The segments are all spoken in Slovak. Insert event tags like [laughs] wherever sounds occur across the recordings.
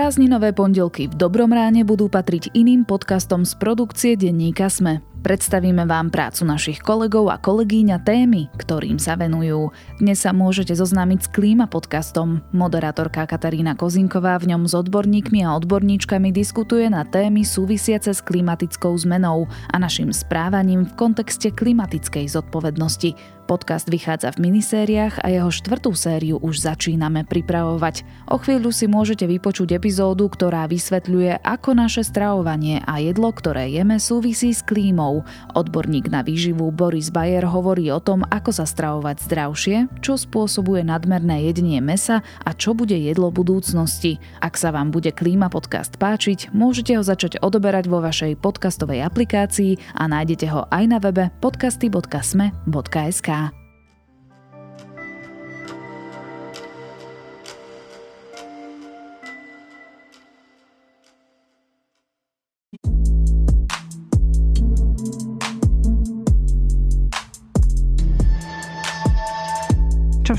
Prázdninové pondelky v Dobrom ráne budú patriť iným podcastom z produkcie denníka Sme. Predstavíme vám prácu našich kolegov a kolegyň a témy, ktorým sa venujú. Dnes sa môžete zoznámiť s Klíma podcastom. Moderátorka Katarína Kozinková v ňom s odborníkmi a odborníčkami diskutuje na témy súvisiace s klimatickou zmenou a našim správaním v kontexte klimatickej zodpovednosti. Podcast vychádza v minisériách a jeho štvrtú sériu už začíname pripravovať. O chvíľu si môžete vypočuť epizódu, ktorá vysvetľuje, ako naše stravovanie a jedlo, ktoré jeme, súvisí s klímou. Odborník na výživu Boris Bayer hovorí o tom, ako sa stravovať zdravšie, čo spôsobuje nadmerné jedenie mesa a čo bude jedlo budúcnosti. Ak sa vám bude Klíma podcast páčiť, môžete ho začať odoberať vo vašej podcastovej aplikácii a nájdete ho aj na webe podcasty.sme.sk.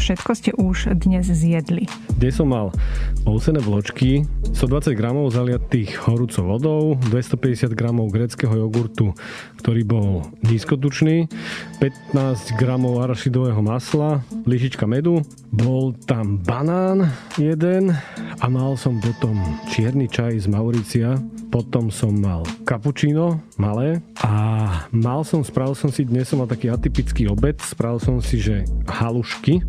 všetko ste už dnes zjedli? Dnes som mal ovsené vločky, 120 gramov zaliatých horúcou vodou, 250 gramov greckého jogurtu, ktorý bol nízkotučný, 15 gramov arašidového masla, lyžička medu, bol tam banán jeden a mal som potom čierny čaj z Mauricia, potom som mal kapučíno malé a mal som, spravil som si, dnes som mal taký atypický obed, spravil som si, že halušky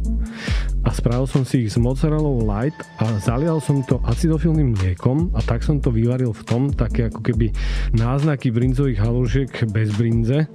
a spravil som si ich s mozzarellou light a zalial som to acidofilným mliekom a tak som to vyvaril v tom, také ako keby náznaky brinzových halušiek bez brinze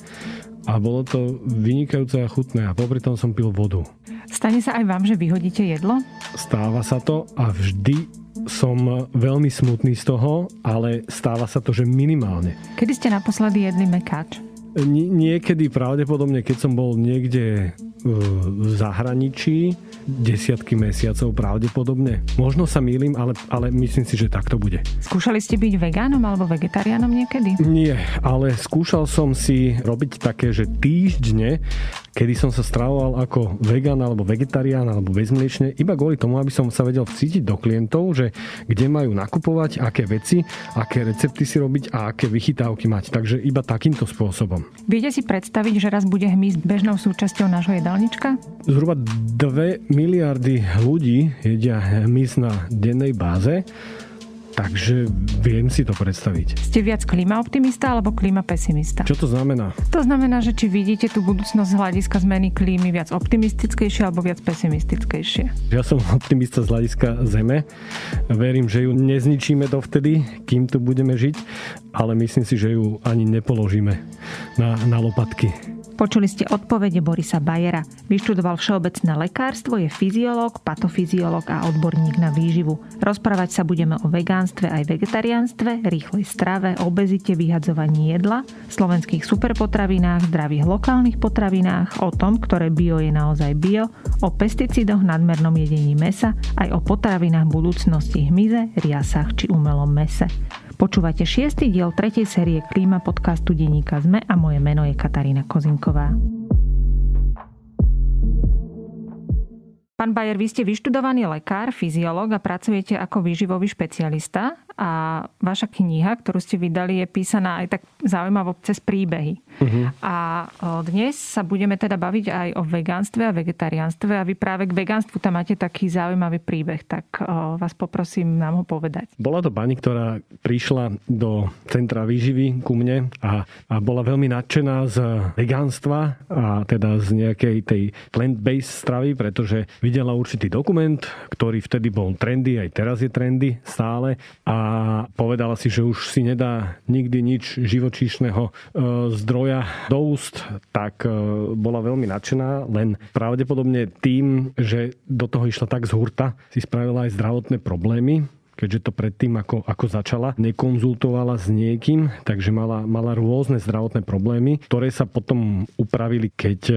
a bolo to vynikajúce a chutné a popri tom som pil vodu. Stane sa aj vám, že vyhodíte jedlo? Stáva sa to a vždy som veľmi smutný z toho, ale stáva sa to, že minimálne. Kedy ste naposledy jedli mekáč? Niekedy pravdepodobne, keď som bol niekde v zahraničí desiatky mesiacov pravdepodobne. Možno sa mýlim, ale, ale myslím si, že tak to bude. Skúšali ste byť vegánom alebo vegetariánom niekedy? Nie, ale skúšal som si robiť také, že týždne, kedy som sa stravoval ako vegán alebo vegetarián alebo bezmliečne, iba kvôli tomu, aby som sa vedel vcítiť do klientov, že kde majú nakupovať, aké veci, aké recepty si robiť a aké vychytávky mať. Takže iba takýmto spôsobom. Viete si predstaviť, že raz bude hmyz bežnou súčasťou nášho jedálnička? Zhruba 2 miliardy ľudí jedia hmyz na dennej báze. Takže viem si to predstaviť. Ste viac klímaoptimista alebo klímapesimista? Čo to znamená? To znamená, že či vidíte tú budúcnosť z hľadiska zmeny klímy viac optimistickejšie alebo viac pesimistickejšie? Ja som [laughs] optimista z hľadiska Zeme. Verím, že ju nezničíme dovtedy, kým tu budeme žiť, ale myslím si, že ju ani nepoložíme na, na lopatky. Počuli ste odpovede Borisa Bajera. Vyštudoval všeobecné lekárstvo, je fyziológ, patofyziológ a odborník na výživu. Rozprávať sa budeme o vegánstve aj vegetariánstve, rýchlej strave, obezite, vyhadzovaní jedla, slovenských superpotravinách, zdravých lokálnych potravinách, o tom, ktoré bio je naozaj bio, o pesticídoch, nadmernom jedení mesa, aj o potravinách budúcnosti hmyze, riasách či umelom mese. Počúvate šiestý diel tretej série Klíma podcastu Deníka ZME a moje meno je Katarína Kozinková. Pán Bajer, vy ste vyštudovaný lekár, fyziológ a pracujete ako výživový špecialista a vaša kniha, ktorú ste vydali, je písaná aj tak zaujímavo cez príbehy. Uh-huh. A dnes sa budeme teda baviť aj o vegánstve a vegetariánstve a vy práve k vegánstvu tam máte taký zaujímavý príbeh, tak vás poprosím nám ho povedať. Bola to pani, ktorá prišla do centra výživy ku mne a, a bola veľmi nadšená z vegánstva a teda z nejakej tej plant-based stravy, pretože videla určitý dokument, ktorý vtedy bol trendy, aj teraz je trendy stále a povedala si, že už si nedá nikdy nič živočíšneho e, zdroja do úst, tak e, bola veľmi nadšená, len pravdepodobne tým, že do toho išla tak z hurta, si spravila aj zdravotné problémy, keďže to predtým, ako, ako začala, nekonzultovala s niekým, takže mala, mala rôzne zdravotné problémy, ktoré sa potom upravili, keď e,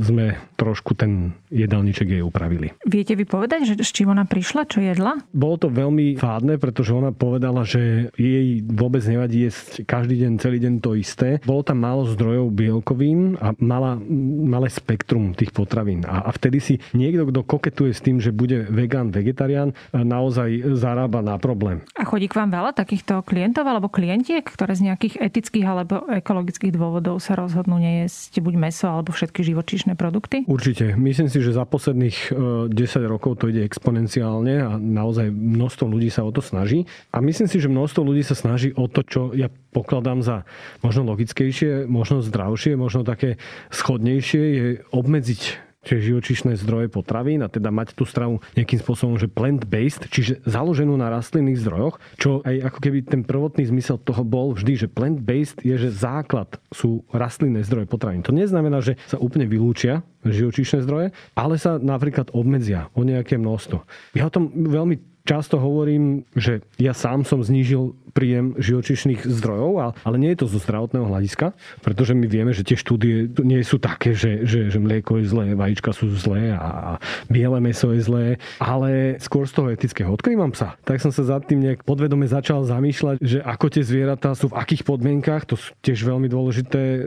sme trošku ten jedálniček jej upravili. Viete vy povedať, že s čím ona prišla, čo jedla? Bolo to veľmi fádne, pretože ona povedala, že jej vôbec nevadí jesť každý deň, celý deň to isté. Bolo tam málo zdrojov bielkovín a mala, malé spektrum tých potravín. A, a vtedy si niekto, kto koketuje s tým, že bude vegán, vegetarián, naozaj zarába iba na problém. A chodí k vám veľa takýchto klientov alebo klientiek, ktoré z nejakých etických alebo ekologických dôvodov sa rozhodnú nejesť buď meso alebo všetky živočíšne produkty? Určite. Myslím si, že za posledných 10 e, rokov to ide exponenciálne a naozaj množstvo ľudí sa o to snaží. A myslím si, že množstvo ľudí sa snaží o to, čo ja pokladám za možno logickejšie, možno zdravšie, možno také schodnejšie, je obmedziť čiže živočíšne zdroje potravín a teda mať tú stravu nejakým spôsobom, že plant-based, čiže založenú na rastlinných zdrojoch, čo aj ako keby ten prvotný zmysel toho bol vždy, že plant-based je, že základ sú rastlinné zdroje potravín. To neznamená, že sa úplne vylúčia živočíšne zdroje, ale sa napríklad obmedzia o nejaké množstvo. Ja o tom veľmi často hovorím, že ja sám som znížil príjem živočišných zdrojov, ale nie je to zo zdravotného hľadiska, pretože my vieme, že tie štúdie nie sú také, že, že, že mlieko je zlé, vajíčka sú zlé a biele meso je zlé, ale skôr z toho etického. Odkedy mám psa? Tak som sa za tým nejak podvedome začal zamýšľať, že ako tie zvieratá sú v akých podmienkach, to sú tiež veľmi dôležité e,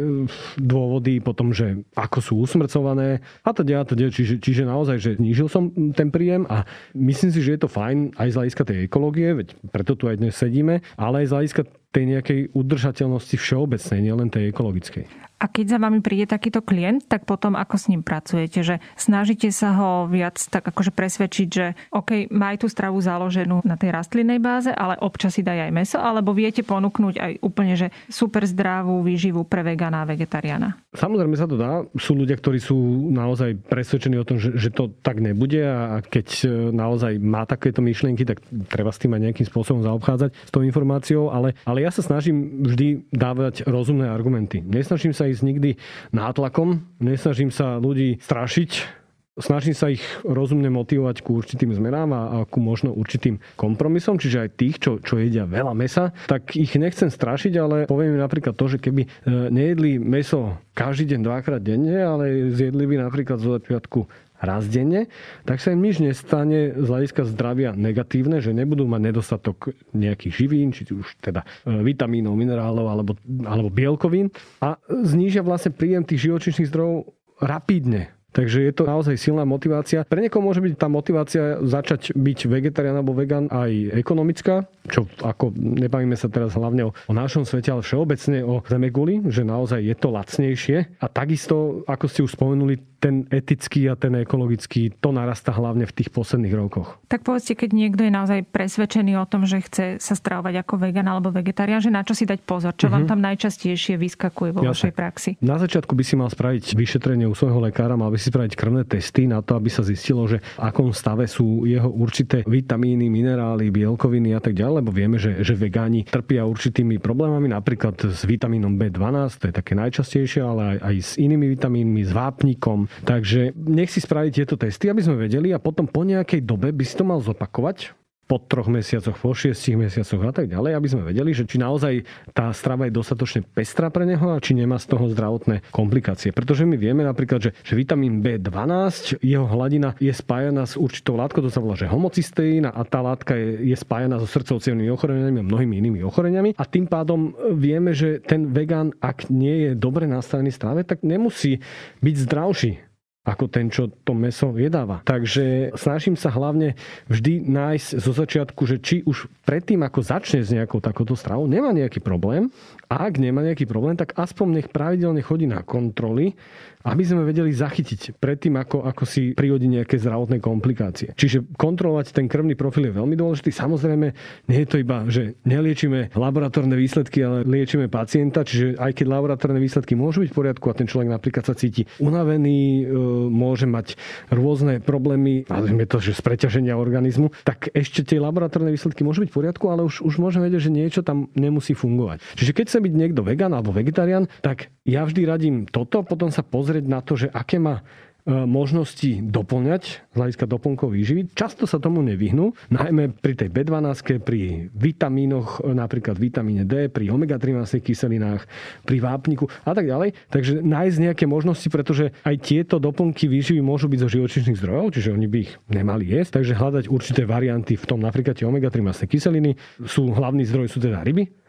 dôvody, potom, že ako sú usmrcované a to a to čiže, čiže naozaj, že znížil som ten príjem a myslím si, že je to fajn aj z hľadiska tej ekológie, veď preto tu aj dnes sedíme, ale aj z hľadiska tej nejakej udržateľnosti všeobecnej, nielen tej ekologickej. A keď za vami príde takýto klient, tak potom ako s ním pracujete? Že snažíte sa ho viac tak akože presvedčiť, že OK, má tú stravu založenú na tej rastlinnej báze, ale občas si daj aj meso, alebo viete ponúknuť aj úplne, že super zdravú výživu pre vegana a vegetariána? Samozrejme sa to dá. Sú ľudia, ktorí sú naozaj presvedčení o tom, že, že to tak nebude a keď e, naozaj má takéto myšlienky, tak treba s tým aj nejakým spôsobom zaobchádzať s tou informáciou, ale, ale ja sa snažím vždy dávať rozumné argumenty. Nesnažím sa ísť nikdy nátlakom, nesnažím sa ľudí strašiť, snažím sa ich rozumne motivovať ku určitým zmenám a, a ku možno určitým kompromisom, čiže aj tých, čo, čo jedia veľa mesa, tak ich nechcem strašiť, ale poviem im napríklad to, že keby e, nejedli meso každý deň, dvakrát denne, ale zjedli by napríklad zo začiatku raz denne, tak sa im nič nestane z hľadiska zdravia negatívne, že nebudú mať nedostatok nejakých živín, či už teda e, vitamínov, minerálov alebo, alebo bielkovín a znížia vlastne príjem tých živočíšnych zdrojov rapidne. Takže je to naozaj silná motivácia. Pre niekoho môže byť tá motivácia začať byť vegetarián alebo vegan aj ekonomická, čo ako nebavíme sa teraz hlavne o, o našom svete, ale všeobecne o zemeguli, že naozaj je to lacnejšie. A takisto, ako ste už spomenuli, ten etický a ten ekologický, to narasta hlavne v tých posledných rokoch. Tak povedzte, keď niekto je naozaj presvedčený o tom, že chce sa stravovať ako vegan alebo vegetarián, že na čo si dať pozor, čo mm-hmm. vám mhm. tam najčastejšie vyskakuje vo Jasne. vašej praxi? Na začiatku by si mal spraviť vyšetrenie u svojho lekára, mal by si spraviť krvné testy na to, aby sa zistilo, že v akom stave sú jeho určité vitamíny, minerály, bielkoviny a tak ďalej, lebo vieme, že, že vegáni trpia určitými problémami, napríklad s vitamínom B12, to je také najčastejšie, ale aj, aj s inými vitamínmi, s vápnikom, Takže nech si spraviť tieto testy, aby sme vedeli a potom po nejakej dobe by si to mal zopakovať po troch mesiacoch, po šiestich mesiacoch a tak ďalej, aby sme vedeli, že či naozaj tá strava je dostatočne pestrá pre neho a či nemá z toho zdravotné komplikácie. Pretože my vieme napríklad, že, že vitamín B12, jeho hladina je spájana s určitou látkou, to sa volá, že homocysteín a tá látka je, je spájana so srdcovcievnými ochoreniami a mnohými inými ochoreniami a tým pádom vieme, že ten vegán, ak nie je dobre nastavený strave, tak nemusí byť zdravší ako ten, čo to meso jedáva. Takže snažím sa hlavne vždy nájsť zo začiatku, že či už predtým, ako začne s nejakou takouto stravou, nemá nejaký problém. A ak nemá nejaký problém, tak aspoň nech pravidelne chodí na kontroly, aby sme vedeli zachytiť predtým, ako, ako si prihodí nejaké zdravotné komplikácie. Čiže kontrolovať ten krvný profil je veľmi dôležitý. Samozrejme, nie je to iba, že neliečíme laboratórne výsledky, ale liečíme pacienta, čiže aj keď laboratórne výsledky môžu byť v poriadku a ten človek napríklad sa cíti unavený, e, môže mať rôzne problémy, nazvime to, že z preťaženia organizmu, tak ešte tie laboratórne výsledky môžu byť v poriadku, ale už, už môžeme vedieť, že niečo tam nemusí fungovať. Čiže keď chce byť niekto vegan alebo vegetarián, tak ja vždy radím toto, potom sa pozrieť na to, že aké má možnosti doplňať z hľadiska doplnkov výživy. Často sa tomu nevyhnú, najmä pri tej B12, pri vitamínoch, e, napríklad vitamíne D, pri omega-3 masných kyselinách, pri vápniku a tak ďalej. Takže nájsť nejaké možnosti, pretože aj tieto doplnky výživy môžu byť zo živočíšnych zdrojov, čiže oni by ich nemali jesť. Takže hľadať určité varianty v tom, napríklad tie omega-3 masné kyseliny sú hlavný zdroj sú teda ryby,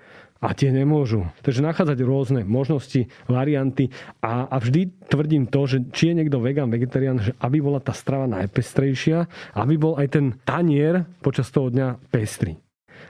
a tie nemôžu. Takže nachádzať rôzne možnosti, varianty a, a vždy tvrdím to, že či je niekto vegan, vegetarián, že aby bola tá strava najpestrejšia, aby bol aj ten tanier počas toho dňa pestrý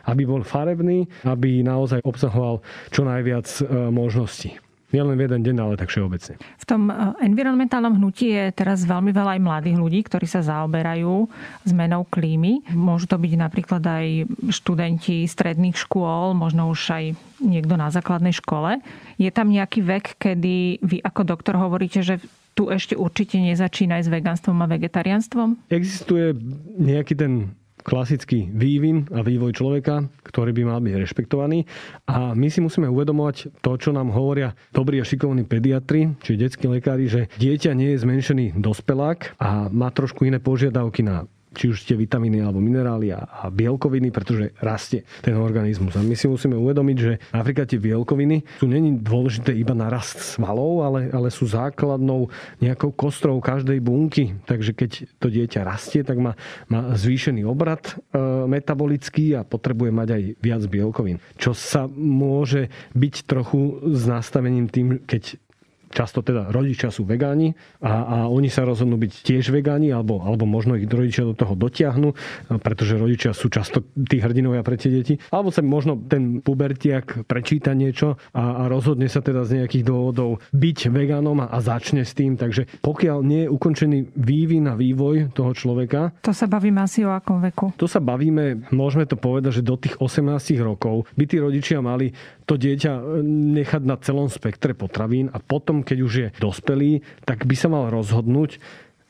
aby bol farebný, aby naozaj obsahoval čo najviac e, možností. Nielen v jeden deň, ale tak všeobecne. V tom e, environmentálnom hnutí je teraz veľmi veľa aj mladých ľudí, ktorí sa zaoberajú zmenou klímy. Môžu to byť napríklad aj študenti stredných škôl, možno už aj niekto na základnej škole. Je tam nejaký vek, kedy vy ako doktor hovoríte, že tu ešte určite nezačínaj s veganstvom a vegetariánstvom? Existuje nejaký ten klasický vývin a vývoj človeka, ktorý by mal byť rešpektovaný. A my si musíme uvedomovať to, čo nám hovoria dobrí a šikovní pediatri, či detskí lekári, že dieťa nie je zmenšený dospelák a má trošku iné požiadavky na či už ste vitamíny alebo minerály a, a bielkoviny, pretože rastie ten organizmus. A my si musíme uvedomiť, že napríklad tie bielkoviny sú není dôležité iba na rast svalov, ale, ale sú základnou nejakou kostrou každej bunky. Takže keď to dieťa rastie, tak má, má zvýšený obrad e, metabolický a potrebuje mať aj viac bielkovín. Čo sa môže byť trochu s nastavením tým, keď často teda rodičia sú vegáni a, a oni sa rozhodnú byť tiež vegáni alebo, alebo možno ich rodičia do toho dotiahnu, pretože rodičia sú často tí hrdinovia pre tie deti. Alebo sa možno ten pubertiak prečíta niečo a, a rozhodne sa teda z nejakých dôvodov byť vegánom a, a začne s tým. Takže pokiaľ nie je ukončený vývin a vývoj toho človeka. To sa bavíme asi o akom veku? To sa bavíme, môžeme to povedať, že do tých 18 rokov by tí rodičia mali to dieťa nechať na celom spektre potravín a potom keď už je dospelý, tak by sa mal rozhodnúť,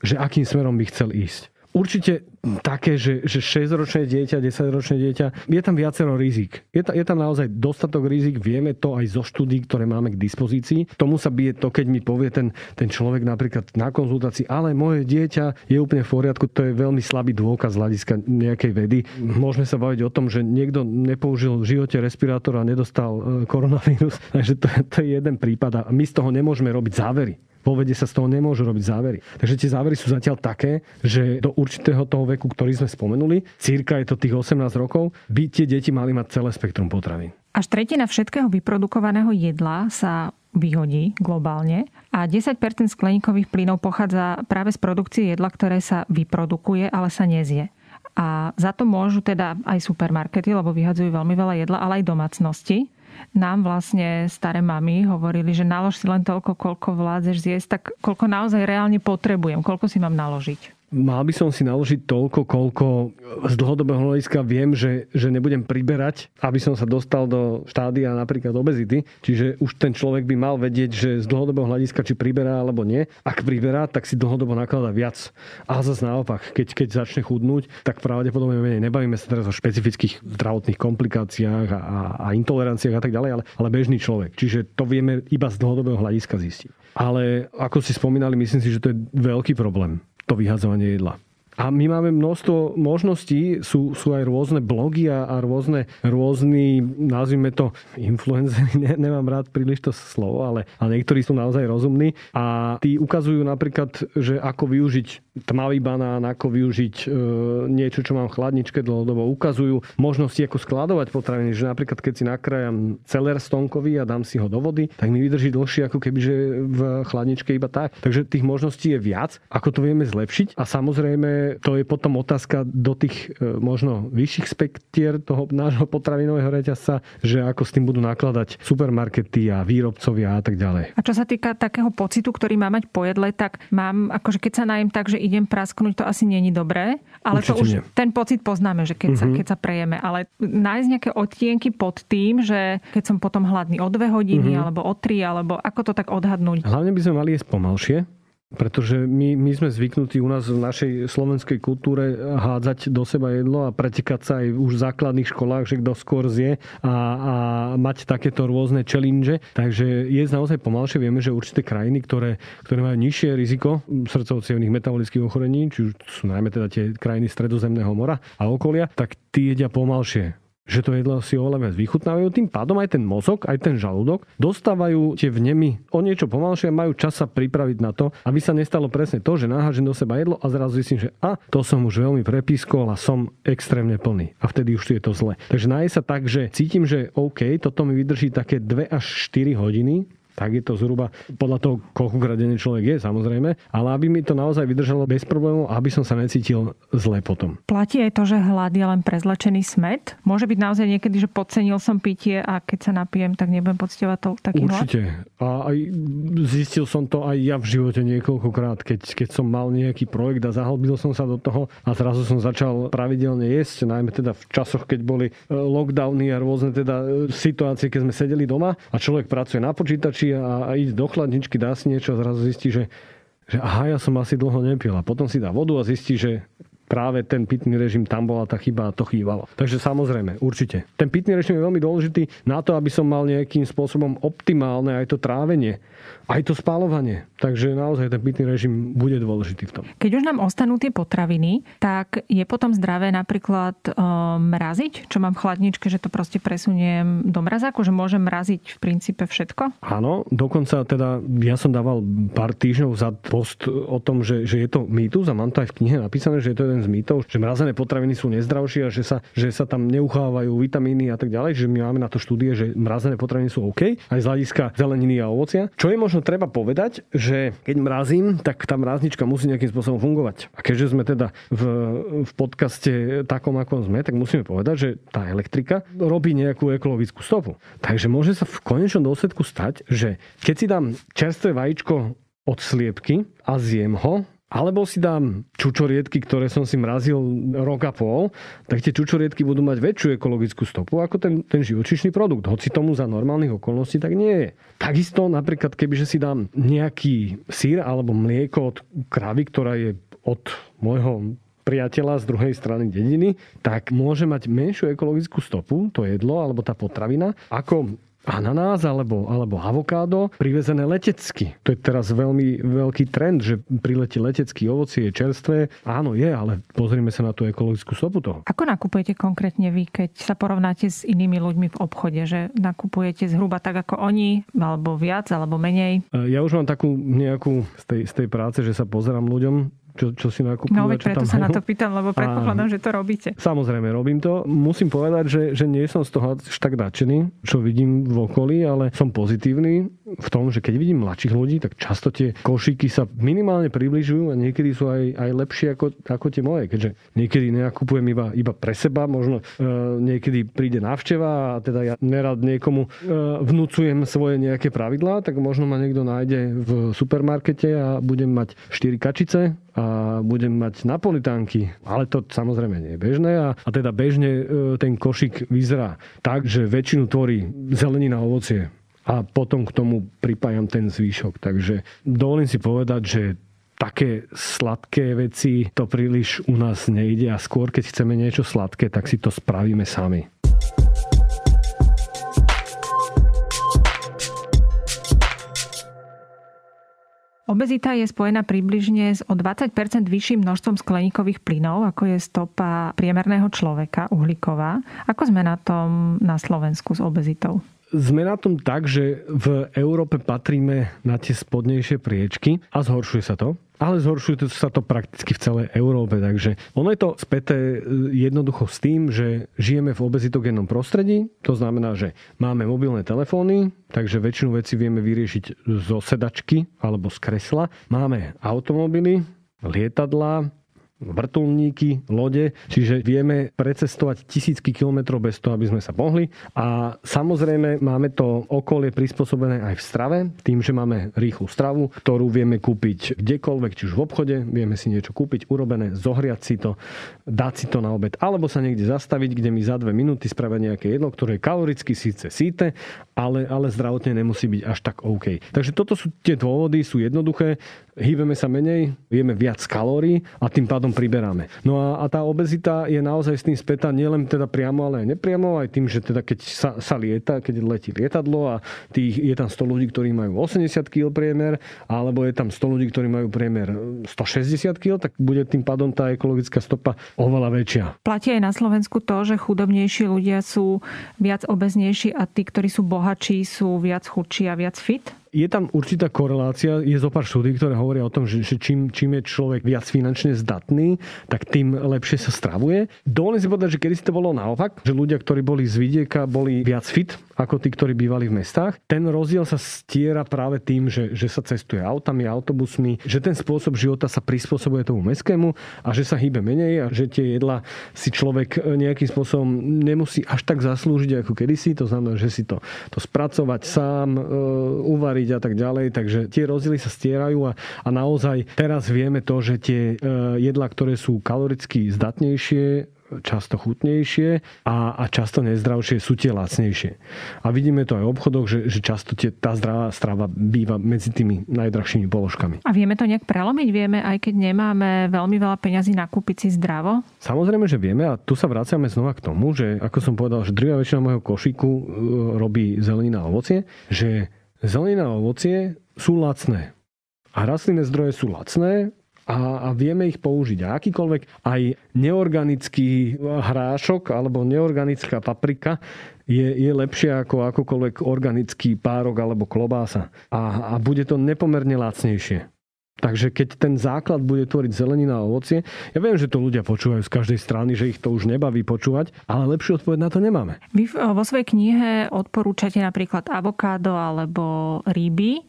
že akým smerom by chcel ísť. Určite také, že, že 6-ročné dieťa, 10-ročné dieťa, je tam viacero rizik. Je, ta, je tam naozaj dostatok rizik, vieme to aj zo štúdí, ktoré máme k dispozícii. Tomu sa bije to, keď mi povie ten, ten človek napríklad na konzultácii, ale moje dieťa je úplne v poriadku, to je veľmi slabý dôkaz z hľadiska nejakej vedy. Môžeme sa baviť o tom, že niekto nepoužil v živote respirátor a nedostal e, koronavírus, [laughs] takže to, to je jeden prípad a my z toho nemôžeme robiť závery vo vede sa z toho nemôžu robiť závery. Takže tie závery sú zatiaľ také, že do určitého toho veku, ktorý sme spomenuli, cirka je to tých 18 rokov, by tie deti mali mať celé spektrum potravín. Až tretina všetkého vyprodukovaného jedla sa vyhodí globálne a 10% skleníkových plynov pochádza práve z produkcie jedla, ktoré sa vyprodukuje, ale sa nezie. A za to môžu teda aj supermarkety, lebo vyhadzujú veľmi veľa jedla, ale aj domácnosti nám vlastne staré mamy hovorili, že nalož si len toľko, koľko vládzeš zjesť, tak koľko naozaj reálne potrebujem, koľko si mám naložiť mal by som si naložiť toľko, koľko z dlhodobého hľadiska viem, že, že nebudem priberať, aby som sa dostal do štádia napríklad obezity. Čiže už ten človek by mal vedieť, že z dlhodobého hľadiska či priberá alebo nie. Ak priberá, tak si dlhodobo nakladá viac. A zase naopak, keď, keď začne chudnúť, tak pravdepodobne menej. Nebavíme sa teraz o špecifických zdravotných komplikáciách a, a, a intoleranciách a tak ďalej, ale, ale bežný človek. Čiže to vieme iba z dlhodobého hľadiska zistiť. Ale ako si spomínali, myslím si, že to je veľký problém to vyhazovanie jedla. A my máme množstvo možností, sú, sú aj rôzne blogy a, a rôzne, rôzny, nazvime to influencery, [laughs] ne, nemám rád príliš to slovo, ale, ale niektorí sú naozaj rozumní a tí ukazujú napríklad, že ako využiť tmavý banán, ako využiť e, niečo, čo mám v chladničke dlhodobo. Ukazujú možnosti, ako skladovať potraviny, že napríklad keď si nakrájam celer stonkový a dám si ho do vody, tak mi vydrží dlhšie ako keby v chladničke iba tak. Takže tých možností je viac, ako to vieme zlepšiť a samozrejme to je potom otázka do tých e, možno vyšších spektier toho nášho potravinového reťazca, že ako s tým budú nakladať supermarkety a výrobcovia a tak ďalej. A čo sa týka takého pocitu, ktorý má mať po jedle, tak mám, akože keď sa najem tak, že idem prasknúť, to asi není dobré. Ale Určite to už nie. ten pocit poznáme, že keď, uh-huh. sa, mhm. keď sa prejeme. Ale nájsť nejaké odtienky pod tým, že keď som potom hladný o dve hodiny, uh-huh. alebo o tri, alebo ako to tak odhadnúť? Hlavne by sme mali jesť pomalšie, pretože my, my sme zvyknutí u nás v našej slovenskej kultúre hádzať do seba jedlo a pretekať sa aj už v základných školách, že kto skôr zje a, a mať takéto rôzne challenge. Takže je naozaj pomalšie. Vieme, že určité krajiny, ktoré, ktoré majú nižšie riziko srdcovo metabolických ochorení, či už sú najmä teda tie krajiny stredozemného mora a okolia, tak tí jedia pomalšie že to jedlo si oveľa viac vychutnávajú. Tým pádom aj ten mozog, aj ten žalúdok dostávajú tie vnemy o niečo pomalšie a majú čas sa pripraviť na to, aby sa nestalo presne to, že nahážem do seba jedlo a zrazu zistím, že a to som už veľmi prepískol a som extrémne plný. A vtedy už je to zle. Takže nájsť sa tak, že cítim, že OK, toto mi vydrží také 2 až 4 hodiny, tak je to zhruba podľa toho, koľko denne človek je, samozrejme, ale aby mi to naozaj vydržalo bez problémov, aby som sa necítil zle potom. Platí aj to, že hlad je len prezlečený smet? Môže byť naozaj niekedy, že podcenil som pitie a keď sa napijem, tak nebudem poctivať to taký Určite. hlad? A aj zistil som to aj ja v živote niekoľkokrát, keď, keď som mal nejaký projekt a zahlbil som sa do toho a zrazu som začal pravidelne jesť, najmä teda v časoch, keď boli e, lockdowny a rôzne teda e, situácie, keď sme sedeli doma a človek pracuje na počítači otočí a, a ide do chladničky, dá si niečo a zrazu zistí, že, že aha, ja som asi dlho nepil. A potom si dá vodu a zistí, že práve ten pitný režim tam bola tá chyba a to chýbalo. Takže samozrejme, určite. Ten pitný režim je veľmi dôležitý na to, aby som mal nejakým spôsobom optimálne aj to trávenie, aj to spálovanie. Takže naozaj ten pitný režim bude dôležitý v tom. Keď už nám ostanú tie potraviny, tak je potom zdravé napríklad e, mraziť, čo mám v chladničke, že to proste presuniem do mrazáku, že môžem mraziť v princípe všetko? Áno, dokonca teda ja som dával pár týždňov za post o tom, že, že je to mýtus a mám to aj v knihe napísané, že je to jeden z mýtov, že mrazené potraviny sú nezdravšie a že sa, že sa tam neuchávajú vitamíny a tak ďalej, že my máme na to štúdie, že mrazené potraviny sú OK, aj z hľadiska zeleniny a ovocia. Čo je možno treba povedať, že keď mrazím, tak tá mraznička musí nejakým spôsobom fungovať. A keďže sme teda v, v podcaste takom, ako sme, tak musíme povedať, že tá elektrika robí nejakú ekologickú stopu. Takže môže sa v konečnom dôsledku stať, že keď si dám čerstvé vajíčko od sliepky a zjem ho, alebo si dám čučoriedky, ktoré som si mrazil rok a pol, tak tie čučoriedky budú mať väčšiu ekologickú stopu ako ten, ten živočišný produkt. Hoci tomu za normálnych okolností tak nie je. Takisto napríklad, kebyže si dám nejaký sír alebo mlieko od kravy, ktorá je od môjho priateľa z druhej strany dediny, tak môže mať menšiu ekologickú stopu, to jedlo alebo tá potravina, ako ananás alebo, alebo avokádo privezené letecky. To je teraz veľmi veľký trend, že priletí letecký ovocie, je čerstvé. Áno, je, ale pozrime sa na tú ekologickú stopu toho. Ako nakupujete konkrétne vy, keď sa porovnáte s inými ľuďmi v obchode? Že nakupujete zhruba tak ako oni, alebo viac, alebo menej? Ja už mám takú nejakú z tej, z tej práce, že sa pozerám ľuďom čo, čo si nakupujú. No veď preto sa majú. na to pýtam, lebo predpokladám, že to robíte. Samozrejme, robím to. Musím povedať, že, že nie som z toho až tak nadšený, čo vidím v okolí, ale som pozitívny v tom, že keď vidím mladších ľudí, tak často tie košíky sa minimálne približujú a niekedy sú aj, aj lepšie ako, ako tie moje. Keďže niekedy nenakupujem iba, iba pre seba, možno e, niekedy príde návšteva a teda ja nerad niekomu e, vnúcujem svoje nejaké pravidlá, tak možno ma niekto nájde v supermarkete a budem mať 4 kačice a budem mať napolitánky, ale to samozrejme nie je bežné a, a teda bežne e, ten košík vyzerá tak, že väčšinu tvorí zelenina a ovocie a potom k tomu pripájam ten zvýšok. Takže dovolím si povedať, že také sladké veci to príliš u nás nejde a skôr keď chceme niečo sladké, tak si to spravíme sami. Obezita je spojená približne s o 20% vyšším množstvom skleníkových plynov, ako je stopa priemerného človeka uhlíková. Ako sme na tom na Slovensku s obezitou? Sme na tom tak, že v Európe patríme na tie spodnejšie priečky a zhoršuje sa to ale zhoršuje sa to prakticky v celej Európe. Takže ono je to späté e, jednoducho s tým, že žijeme v obezitogénnom prostredí. To znamená, že máme mobilné telefóny, takže väčšinu vecí vieme vyriešiť zo sedačky alebo z kresla. Máme automobily, lietadla, vrtulníky, lode, čiže vieme precestovať tisícky kilometrov bez toho, aby sme sa pohli. A samozrejme máme to okolie prispôsobené aj v strave, tým, že máme rýchlu stravu, ktorú vieme kúpiť kdekoľvek, či už v obchode, vieme si niečo kúpiť urobené, zohriať si to, dať si to na obed, alebo sa niekde zastaviť, kde mi za dve minúty spravia nejaké jedlo, ktoré je kaloricky síce síte, ale, ale zdravotne nemusí byť až tak OK. Takže toto sú tie dôvody, sú jednoduché, hýbeme sa menej, vieme viac kalórií a tým pádom pádom priberáme. No a, a tá obezita je naozaj s tým spätá nielen teda priamo, ale aj nepriamo, aj tým, že teda keď sa, sa lieta, keď letí lietadlo a tých, je tam 100 ľudí, ktorí majú 80 kg priemer, alebo je tam 100 ľudí, ktorí majú priemer 160 kg, tak bude tým pádom tá ekologická stopa oveľa väčšia. Platí aj na Slovensku to, že chudobnejší ľudia sú viac obeznejší a tí, ktorí sú bohatší, sú viac chudší a viac fit? Je tam určitá korelácia, je zo pár štúdí, ktoré hovoria o tom, že, že čím, čím je človek viac finančne zdatný, tak tým lepšie sa stravuje. Dovolím si povedať, že kedy si to bolo naopak, že ľudia, ktorí boli z vidieka, boli viac fit ako tí, ktorí bývali v mestách. Ten rozdiel sa stiera práve tým, že, že sa cestuje autami, autobusmi, že ten spôsob života sa prispôsobuje tomu mestskému a že sa hýbe menej a že tie jedla si človek nejakým spôsobom nemusí až tak zaslúžiť ako kedysi. To znamená, že si to, to spracovať sám, e, uvariť variť a tak ďalej. Takže tie rozdiely sa stierajú a, a naozaj teraz vieme to, že tie e, jedlá, ktoré sú kaloricky zdatnejšie, často chutnejšie a, a často nezdravšie sú tie lacnejšie. A vidíme to aj v obchodoch, že, že často tie, tá zdravá strava býva medzi tými najdrahšími položkami. A vieme to nejak prelomiť? Vieme, aj keď nemáme veľmi veľa peňazí nakúpiť si zdravo? Samozrejme, že vieme a tu sa vraciame znova k tomu, že ako som povedal, že drvia väčšina môjho košíku e, robí zelenina a ovocie, že zelenina a ovocie sú lacné. A rastlinné zdroje sú lacné a, a vieme ich použiť. A akýkoľvek aj neorganický hrášok alebo neorganická paprika je, je lepšia ako akokoľvek organický párok alebo klobása. A, a bude to nepomerne lacnejšie. Takže keď ten základ bude tvoriť zelenina a ovocie, ja viem, že to ľudia počúvajú z každej strany, že ich to už nebaví počúvať, ale lepšiu odpoveď na to nemáme. Vy vo svojej knihe odporúčate napríklad avokádo alebo ryby.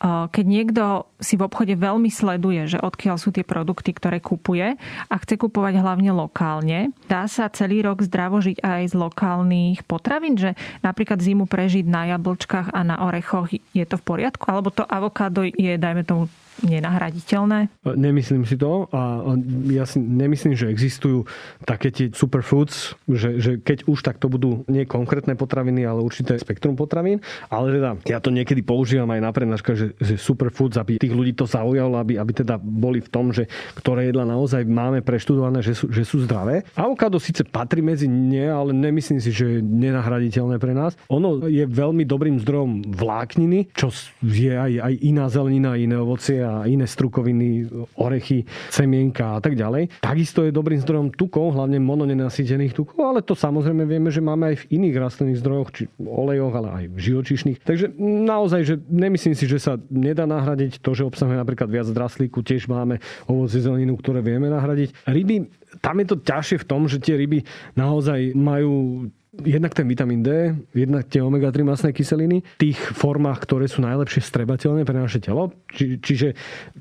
Keď niekto si v obchode veľmi sleduje, že odkiaľ sú tie produkty, ktoré kupuje a chce kupovať hlavne lokálne, dá sa celý rok zdravo žiť aj z lokálnych potravín, že napríklad zimu prežiť na jablčkách a na orechoch je to v poriadku? Alebo to avokádo je, dajme tomu, nenahraditeľné? Nemyslím si to a ja si nemyslím, že existujú také tie superfoods, že, že keď už tak to budú nie konkrétne potraviny, ale určité spektrum potravín. Ale teda ja to niekedy používam aj na prednáškach, že, že superfoods, aby tých ľudí to zaujalo, aby, aby teda boli v tom, že ktoré jedla naozaj máme preštudované, že sú, že sú zdravé. Avokádo síce patrí medzi nie, ale nemyslím si, že je nenahraditeľné pre nás. Ono je veľmi dobrým zdrojom vlákniny, čo je aj, aj iná zelenina, iné ovocie a iné strukoviny, orechy, semienka a tak ďalej. Takisto je dobrým zdrojom tukov, hlavne mononenasýtených tukov, ale to samozrejme vieme, že máme aj v iných rastlinných zdrojoch, či olejoch, ale aj v živočíšnych. Takže naozaj, že nemyslím si, že sa nedá nahradiť to, že obsahuje napríklad viac draslíku, tiež máme ovoce zeleninu, ktoré vieme nahradiť. Ryby, tam je to ťažšie v tom, že tie ryby naozaj majú jednak ten vitamín D, jednak tie omega-3 masné kyseliny v tých formách, ktoré sú najlepšie strebateľné pre naše telo. Či, čiže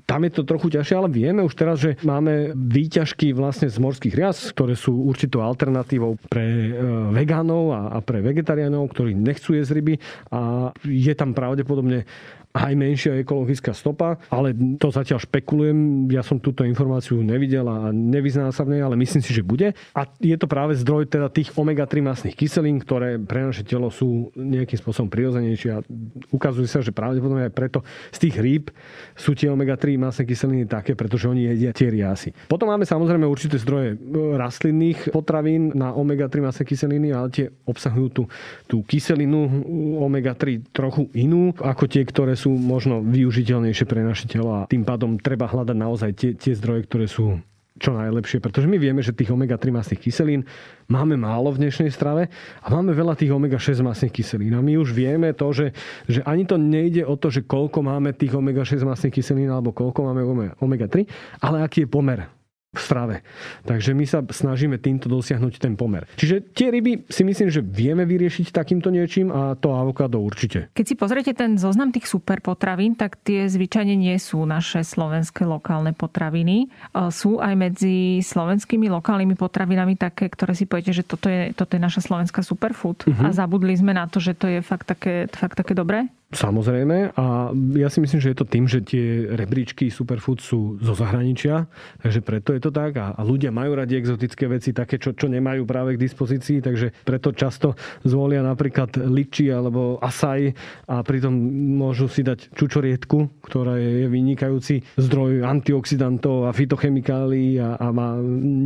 tam je to trochu ťažšie, ale vieme už teraz, že máme výťažky vlastne z morských rias, ktoré sú určitou alternatívou pre e, vegánov a, a pre vegetariánov, ktorí nechcú jesť ryby a je tam pravdepodobne aj menšia ekologická stopa, ale to zatiaľ špekulujem. Ja som túto informáciu nevidel a nevyznám sa v nej, ale myslím si, že bude. A je to práve zdroj teda tých omega-3 masných kyselín, ktoré pre naše telo sú nejakým spôsobom prirodzenejšie a ukazuje sa, že pravdepodobne aj preto z tých rýb sú tie omega-3 masné kyseliny také, pretože oni jedia tie riasy. Potom máme samozrejme určité zdroje e, rastlinných potravín na omega-3 masné kyseliny, ale tie obsahujú tú, tú kyselinu omega-3 trochu inú ako tie, ktoré sú sú možno využiteľnejšie pre naše telo a tým pádom treba hľadať naozaj tie, tie zdroje, ktoré sú čo najlepšie, pretože my vieme, že tých omega-3 masných kyselín máme málo v dnešnej strave a máme veľa tých omega-6 masných kyselín. A my už vieme to, že, že ani to nejde o to, že koľko máme tých omega-6 masných kyselín alebo koľko máme omega-3, ale aký je pomer v strave. Takže my sa snažíme týmto dosiahnuť ten pomer. Čiže tie ryby si myslím, že vieme vyriešiť takýmto niečím a to avokádo určite. Keď si pozriete ten zoznam tých super potravín, tak tie zvyčajne nie sú naše slovenské lokálne potraviny. E, sú aj medzi slovenskými lokálnymi potravinami také, ktoré si poviete, že toto je, toto je naša slovenská superfood uh-huh. a zabudli sme na to, že to je fakt také, fakt také dobré? Samozrejme a ja si myslím, že je to tým, že tie rebríčky superfood sú zo zahraničia, takže preto je to tak a, a ľudia majú radi exotické veci, také, čo, čo nemajú práve k dispozícii, takže preto často zvolia napríklad liči alebo asaj a pritom môžu si dať čučoriedku, ktorá je vynikajúci zdroj antioxidantov a fitochemikálií a, a má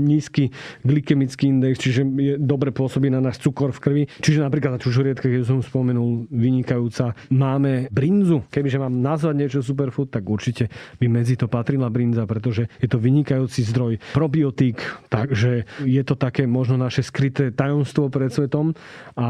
nízky glykemický index, čiže je dobre pôsobí na náš cukor v krvi. Čiže napríklad na čučoriedke, keď som spomenul, vynikajúca má máme brinzu. Kebyže mám nazvať niečo superfood, tak určite by medzi to patrila brinza, pretože je to vynikajúci zdroj probiotík, takže je to také možno naše skryté tajomstvo pred svetom a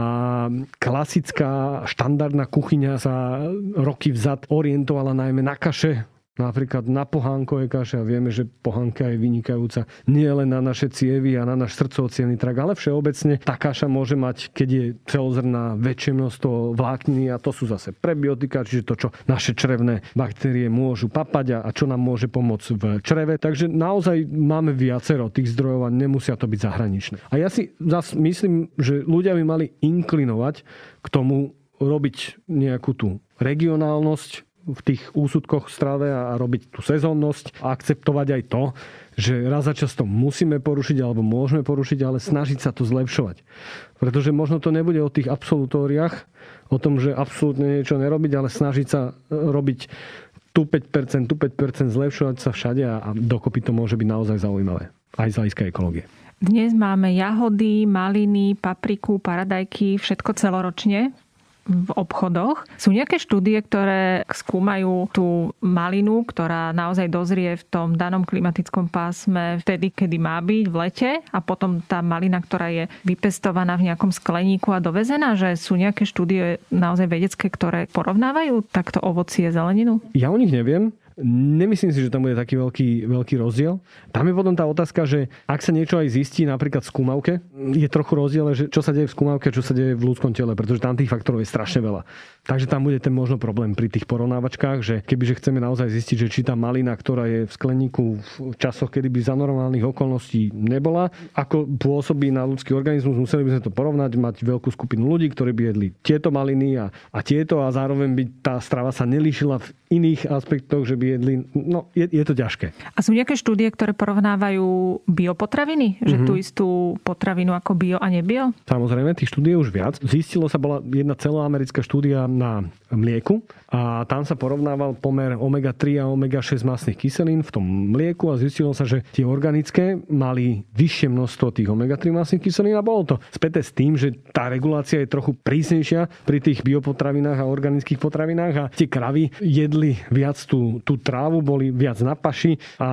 klasická štandardná kuchyňa sa roky vzad orientovala najmä na kaše, Napríklad na pohánkové kaše a vieme, že pohánka je vynikajúca nie len na naše cievy a na náš srdcovo trak, ale všeobecne tá kaša môže mať, keď je celozrná, väčšie množstvo vlákniny a to sú zase prebiotika, čiže to, čo naše črevné baktérie môžu papať a čo nám môže pomôcť v čreve. Takže naozaj máme viacero tých zdrojov a nemusia to byť zahraničné. A ja si zase myslím, že ľudia by mali inklinovať k tomu robiť nejakú tú regionálnosť, v tých úsudkoch strave a robiť tú sezónnosť a akceptovať aj to, že raz za často musíme porušiť alebo môžeme porušiť, ale snažiť sa to zlepšovať. Pretože možno to nebude o tých absolutóriách, o tom, že absolútne niečo nerobiť, ale snažiť sa robiť tu 5%, tu 5%, zlepšovať sa všade a dokopy to môže byť naozaj zaujímavé. Aj z hľadiska ekológie. Dnes máme jahody, maliny, papriku, paradajky, všetko celoročne v obchodoch. Sú nejaké štúdie, ktoré skúmajú tú malinu, ktorá naozaj dozrie v tom danom klimatickom pásme vtedy, kedy má byť v lete a potom tá malina, ktorá je vypestovaná v nejakom skleníku a dovezená, že sú nejaké štúdie naozaj vedecké, ktoré porovnávajú takto ovocie, zeleninu? Ja o nich neviem. Nemyslím si, že tam bude taký veľký, veľký rozdiel. Tam je potom tá otázka, že ak sa niečo aj zistí napríklad v skúmavke, je trochu rozdiel, že čo sa deje v skúmavke, čo sa deje v ľudskom tele, pretože tam tých faktorov je strašne veľa. Takže tam bude ten možno problém pri tých porovnávačkách, že kebyže chceme naozaj zistiť, že či tá malina, ktorá je v skleníku v časoch, kedy by za normálnych okolností nebola, ako pôsobí na ľudský organizmus, museli by sme to porovnať, mať veľkú skupinu ľudí, ktorí by jedli tieto maliny a, a tieto a zároveň by tá strava sa nelíšila v iných aspektoch, že by jedli, no je, je to ťažké. A sú nejaké štúdie, ktoré porovnávajú biopotraviny? Že mm-hmm. tú istú potravinu ako bio a nebio? Samozrejme, tých štúdie už viac. Zistilo sa, bola jedna celoamerická štúdia na mlieku a tam sa porovnával pomer omega-3 a omega-6 masných kyselín v tom mlieku a zistilo sa, že tie organické mali vyššie množstvo tých omega-3 masných kyselín a bolo to späté s tým, že tá regulácia je trochu prísnejšia pri tých biopotravinách a organických potravinách a tie kravy jedli viac tú, tú trávu, boli viac na paši a, a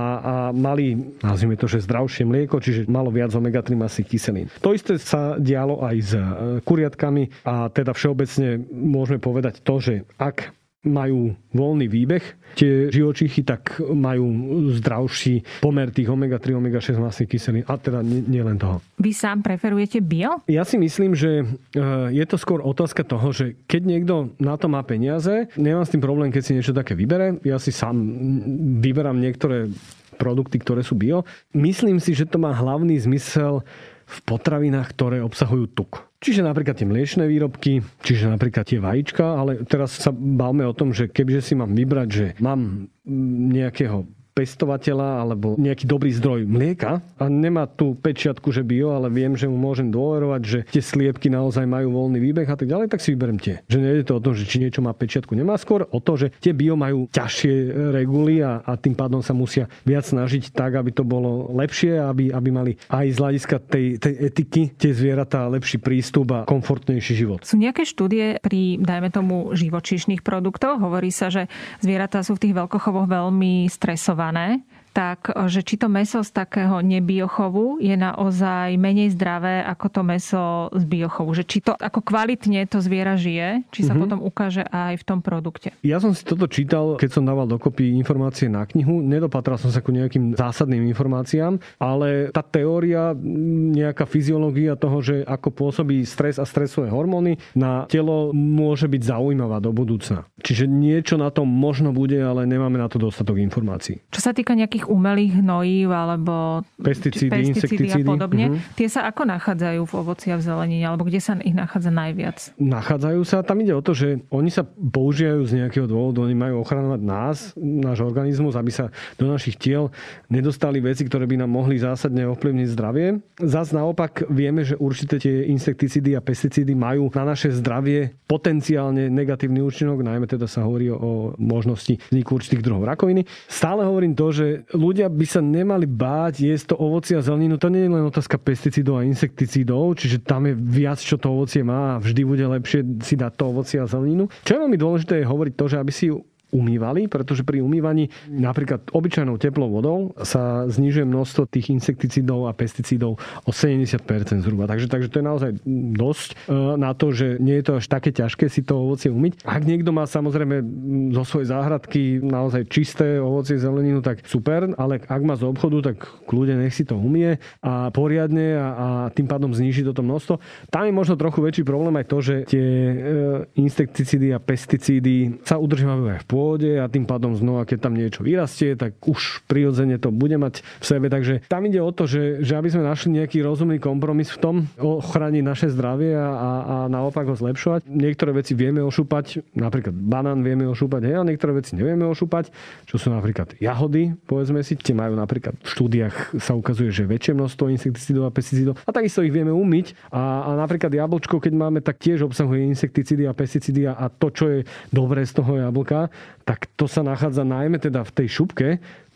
mali, nazvime to, že zdravšie mlieko, čiže malo viac omega-3 masných kyselín. To isté sa dialo aj s e, kuriatkami a teda všeobecne môžeme povedať to, že ak majú voľný výbeh, tie živočichy tak majú zdravší pomer tých omega-3, omega-6 masných kyselín a teda nielen nie toho. Vy sám preferujete bio? Ja si myslím, že e, je to skôr otázka toho, že keď niekto na to má peniaze, nemám s tým problém, keď si niečo také vybere. Ja si sám vyberám niektoré produkty, ktoré sú bio. Myslím si, že to má hlavný zmysel v potravinách, ktoré obsahujú tuk. Čiže napríklad tie mliečne výrobky, čiže napríklad tie vajíčka, ale teraz sa bavme o tom, že kebyže si mám vybrať, že mám nejakého pestovateľa alebo nejaký dobrý zdroj mlieka a nemá tú pečiatku, že bio, ale viem, že mu môžem dôverovať, že tie sliepky naozaj majú voľný výbeh a tak ďalej, tak si vyberiem tie. Že nie je to o tom, že či niečo má pečiatku, nemá skôr o to, že tie bio majú ťažšie reguly a, a tým pádom sa musia viac snažiť tak, aby to bolo lepšie, aby, aby mali aj z hľadiska tej, tej etiky tie zvieratá lepší prístup a komfortnejší život. Sú nejaké štúdie pri, dajme tomu, živočíšnych produktoch? Hovorí sa, že zvieratá sú v tých veľkochovoch veľmi stresované 많아요. Tak že či to meso z takého nebiochovu je naozaj menej zdravé ako to meso z biochovu. Že či to ako kvalitne to zviera žije, či sa mm-hmm. potom ukáže aj v tom produkte. Ja som si toto čítal, keď som dával dokopy informácie na knihu. Nedopatral som sa ku nejakým zásadným informáciám, ale tá teória, nejaká fyziológia toho, že ako pôsobí stres a stresové hormóny na telo môže byť zaujímavá do budúcna. Čiže niečo na tom možno bude, ale nemáme na to dostatok informácií. Čo sa týka nejakých umelých hnojív alebo pesticídy, pesticídy a podobne, uh-huh. tie sa ako nachádzajú v ovoci a v zelenine, alebo kde sa ich nachádza najviac? Nachádzajú sa, tam ide o to, že oni sa používajú z nejakého dôvodu, oni majú ochranovať nás, náš organizmus, aby sa do našich tiel nedostali veci, ktoré by nám mohli zásadne ovplyvniť zdravie. Zas naopak vieme, že určite tie insekticídy a pesticídy majú na naše zdravie potenciálne negatívny účinok, najmä teda sa hovorí o možnosti vzniku určitých druhov rakoviny. Stále hovorím to, že ľudia by sa nemali báť jesť to ovoci a zeleninu. To nie je len otázka pesticídov a insekticídov, čiže tam je viac, čo to ovocie má a vždy bude lepšie si dať to ovoci a zeleninu. Čo je veľmi dôležité je hovoriť to, že aby si umývali, pretože pri umývaní napríklad obyčajnou teplou vodou sa znižuje množstvo tých insekticídov a pesticídov o 70% zhruba. Takže, takže to je naozaj dosť e, na to, že nie je to až také ťažké si to ovocie umyť. Ak niekto má samozrejme zo svojej záhradky naozaj čisté ovocie, zeleninu, tak super, ale ak má z obchodu, tak kľudne nech si to umie a poriadne a, a tým pádom zniží toto množstvo. Tam je možno trochu väčší problém aj to, že tie e, insekticídy a pesticídy sa udržiavajú aj v pôde a tým pádom znova, keď tam niečo vyrastie, tak už prirodzene to bude mať v sebe. Takže tam ide o to, že, že aby sme našli nejaký rozumný kompromis v tom, ochrániť naše zdravie a, a, a naopak ho zlepšovať. Niektoré veci vieme ošúpať, napríklad banán vieme ošúpať, hej, a niektoré veci nevieme ošúpať, čo sú napríklad jahody, povedzme si, tie majú napríklad v štúdiách sa ukazuje, že väčšie množstvo insekticídov a pesticídov a takisto ich vieme umyť. A, a napríklad jablčko, keď máme, tak tiež obsahuje insekticídy a pesticídy a, a to, čo je dobré z toho jablka, tak to sa nachádza najmä teda v tej šupke,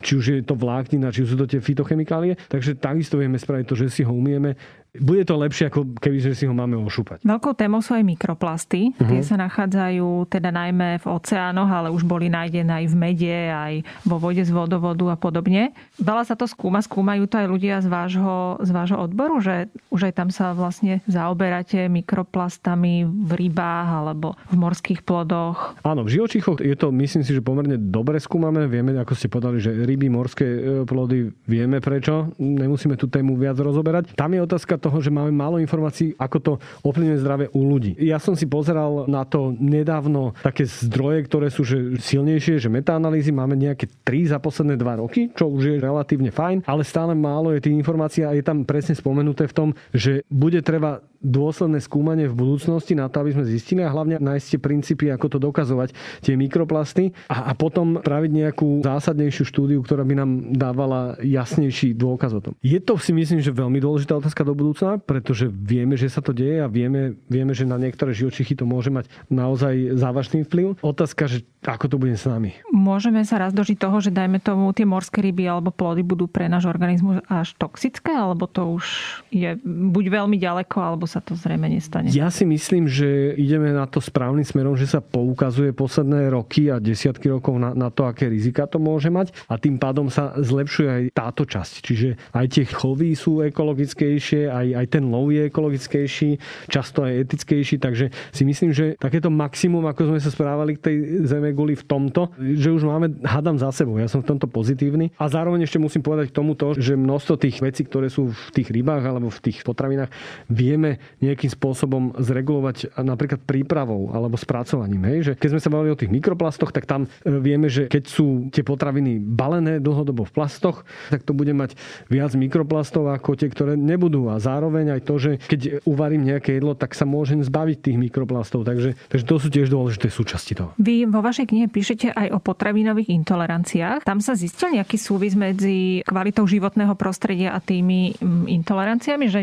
či už je to vláknina, či sú to tie fitochemikálie. Takže takisto vieme spraviť to, že si ho umieme bude to lepšie, ako keby sme si ho máme ošúpať. Veľkou témou sú aj mikroplasty. Uh-huh. Tie sa nachádzajú teda najmä v oceánoch, ale už boli nájdené aj v mede, aj vo vode z vodovodu a podobne. Veľa sa to skúma, skúmajú to aj ľudia z vášho, z vášho odboru, že už aj tam sa vlastne zaoberáte mikroplastami v rybách alebo v morských plodoch. Áno, v živočíchoch je to, myslím si, že pomerne dobre skúmame. Vieme, ako ste povedali, že ryby, morské e, plody, vieme prečo. Nemusíme tú tému viac rozoberať. Tam je otázka toho, že máme málo informácií, ako to ovplyvňuje zdravie u ľudí. Ja som si pozeral na to nedávno také zdroje, ktoré sú že silnejšie, že metaanalýzy máme nejaké 3 za posledné 2 roky, čo už je relatívne fajn, ale stále málo je tých informácií a je tam presne spomenuté v tom, že bude treba dôsledné skúmanie v budúcnosti na to, aby sme zistili a hlavne nájsť tie princípy, ako to dokazovať, tie mikroplasty a, a potom praviť nejakú zásadnejšiu štúdiu, ktorá by nám dávala jasnejší dôkaz o tom. Je to si myslím, že veľmi dôležitá otázka do budúcna, pretože vieme, že sa to deje a vieme, vieme že na niektoré živočichy to môže mať naozaj závažný vplyv. Otázka, že ako to bude s nami. Môžeme sa raz dožiť toho, že dajme tomu tie morské ryby alebo plody budú pre náš organizmus až toxické, alebo to už je buď veľmi ďaleko, alebo sa to zrejme nestane. Ja si myslím, že ideme na to správnym smerom, že sa poukazuje posledné roky a desiatky rokov na, na to, aké rizika to môže mať a tým pádom sa zlepšuje aj táto časť. Čiže aj tie chovy sú ekologickejšie, aj, aj ten lov je ekologickejší, často aj etickejší, takže si myslím, že takéto maximum, ako sme sa správali k tej zeme guli v tomto, že už máme, hadam za sebou, ja som v tomto pozitívny a zároveň ešte musím povedať k tomuto, že množstvo tých vecí, ktoré sú v tých rybách alebo v tých potravinách, vieme nejakým spôsobom zregulovať napríklad prípravou alebo spracovaním. Hej? Že keď sme sa bavili o tých mikroplastoch, tak tam e, vieme, že keď sú tie potraviny balené dlhodobo v plastoch, tak to bude mať viac mikroplastov ako tie, ktoré nebudú. A zároveň aj to, že keď uvarím nejaké jedlo, tak sa môžem zbaviť tých mikroplastov. Takže, takže to sú tiež dôležité súčasti toho. Vy vo vašej knihe píšete aj o potravinových intoleranciách. Tam sa zistil nejaký súvis medzi kvalitou životného prostredia a tými mm, intoleranciami, že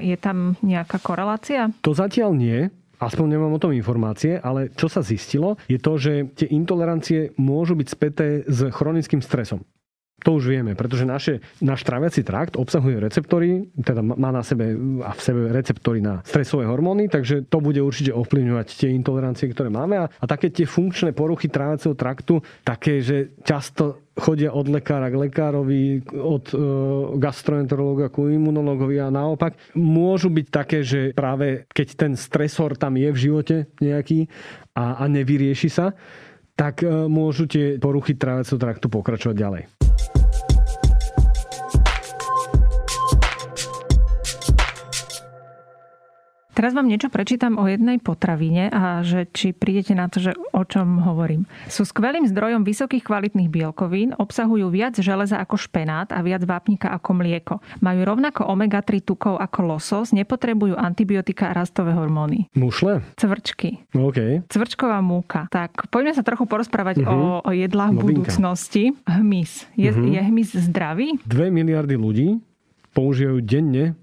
je tam nejaká korelácia? To zatiaľ nie. Aspoň nemám o tom informácie, ale čo sa zistilo, je to, že tie intolerancie môžu byť späté s chronickým stresom. To už vieme, pretože naše, náš tráviaci trakt obsahuje receptory, teda má na sebe a v sebe receptory na stresové hormóny, takže to bude určite ovplyvňovať tie intolerancie, ktoré máme. A, a také tie funkčné poruchy tráviaceho traktu, také, že často chodia od lekára k lekárovi, od e, gastroenterológa ku imunologovi a naopak. Môžu byť také, že práve keď ten stresor tam je v živote nejaký a, a nevyrieši sa, tak e, môžu tie poruchy tráviaceho traktu pokračovať ďalej. Teraz vám niečo prečítam o jednej potravine a že či prídete na to, že o čom hovorím. Sú skvelým zdrojom vysokých kvalitných bielkovín, obsahujú viac železa ako špenát a viac vápnika ako mlieko. Majú rovnako omega-3 tukov ako losos, nepotrebujú antibiotika a rastové hormóny. Mušle? Cvrčky. OK. Cvrčková múka. Tak poďme sa trochu porozprávať uh-huh. o, o jedlách Novinka. budúcnosti. Hmyz. Je, uh-huh. je hmyz zdravý? 2 miliardy ľudí používajú denne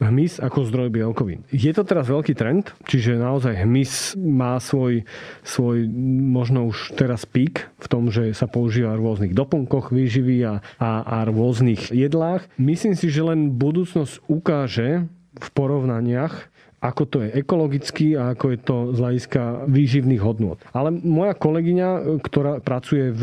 hmyz ako zdroj bielkovín. Je to teraz veľký trend, čiže naozaj hmyz má svoj, svoj možno už teraz pík v tom, že sa používa v rôznych doplnkoch výživy a, a, a rôznych jedlách. Myslím si, že len budúcnosť ukáže v porovnaniach, ako to je ekologicky a ako je to z hľadiska výživných hodnôt. Ale moja kolegyňa, ktorá pracuje v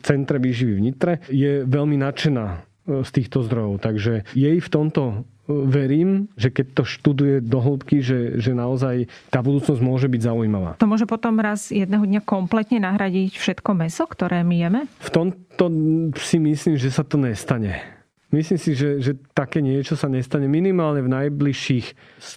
centre výživy v Nitre, je veľmi nadšená e, z týchto zdrojov. Takže jej v tomto verím, že keď to študuje do hĺbky, že, že naozaj tá budúcnosť môže byť zaujímavá. To môže potom raz jedného dňa kompletne nahradiť všetko meso, ktoré my jeme? V tomto si myslím, že sa to nestane. Myslím si, že, že také niečo sa nestane minimálne v najbližších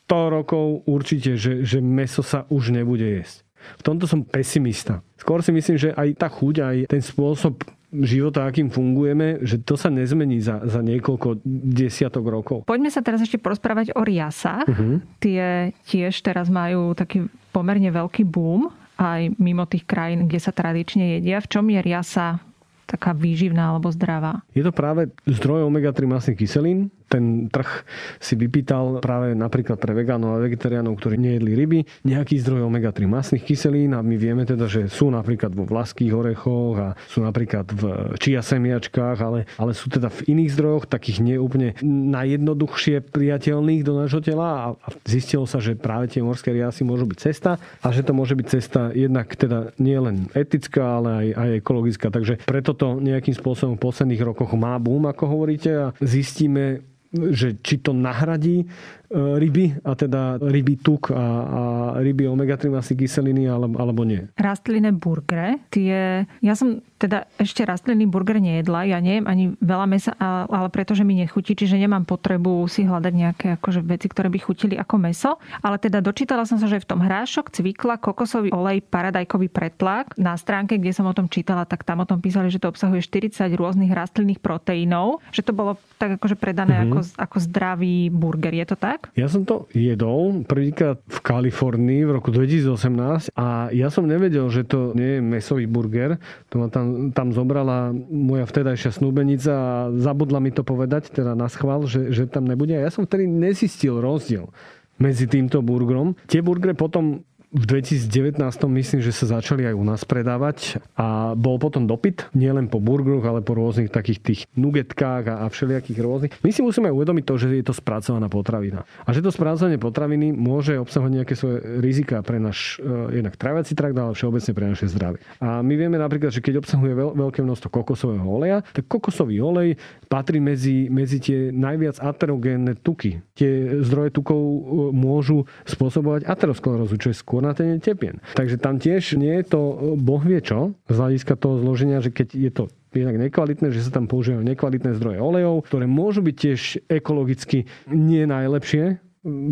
100 rokov určite, že, že meso sa už nebude jesť. V tomto som pesimista. Skôr si myslím, že aj tá chuť, aj ten spôsob života, akým fungujeme, že to sa nezmení za, za niekoľko desiatok rokov. Poďme sa teraz ešte porozprávať o riasách. Uh-huh. Tie tiež teraz majú taký pomerne veľký boom aj mimo tých krajín, kde sa tradične jedia. V čom je riasa taká výživná alebo zdravá? Je to práve zdroj omega-3 masných kyselín, ten trh si vypýtal práve napríklad pre vegánov a vegetariánov, ktorí nejedli ryby, nejaký zdroj omega-3 masných kyselín a my vieme teda, že sú napríklad vo vlaských orechoch a sú napríklad v čia semiačkách, ale, ale sú teda v iných zdrojoch, takých neúplne najjednoduchšie priateľných do nášho tela a zistilo sa, že práve tie morské riasy môžu byť cesta a že to môže byť cesta jednak teda nie len etická, ale aj, aj ekologická. Takže preto to nejakým spôsobom v posledných rokoch má boom, ako hovoríte a zistíme že či to nahradí E, ryby, a teda ryby tuk a, a ryby omega-3 masy kyseliny alebo, alebo nie. Rastlinné burgery, tie, ja som teda ešte rastlinný burger nejedla, ja nejem ani veľa mesa, ale pretože mi nechutí, čiže nemám potrebu si hľadať nejaké akože veci, ktoré by chutili ako meso. Ale teda dočítala som sa, že v tom hrášok, cvikla, kokosový olej, paradajkový pretlak. Na stránke, kde som o tom čítala, tak tam o tom písali, že to obsahuje 40 rôznych rastlinných proteínov, že to bolo tak akože predané mm-hmm. ako, ako zdravý burger. Je to tak? tak? Ja som to jedol prvýkrát v Kalifornii v roku 2018 a ja som nevedel, že to nie je mesový burger. To ma tam, tam zobrala moja vtedajšia snúbenica a zabudla mi to povedať, teda na schvál, že, že tam nebude. A ja som vtedy nezistil rozdiel medzi týmto burgerom. Tie burgery potom v 2019 myslím, že sa začali aj u nás predávať a bol potom dopyt nielen po burgeroch, ale po rôznych takých tých nugetkách a, a všelijakých rôznych. My si musíme uvedomiť to, že je to spracovaná potravina. A že to spracovanie potraviny môže obsahovať nejaké svoje rizika pre náš uh, jednak traviaci trakt, ale všeobecne pre naše zdravie. A my vieme napríklad, že keď obsahuje veľ, veľké množstvo kokosového oleja, tak kokosový olej patrí medzi, medzi tie najviac aterogénne tuky. Tie zdroje tukov uh, môžu spôsobovať aterosklerózu, čo je skôr ten tepien. Takže tam tiež nie je to boh vie čo, z hľadiska toho zloženia, že keď je to jednak nekvalitné, že sa tam používajú nekvalitné zdroje olejov, ktoré môžu byť tiež ekologicky nie najlepšie,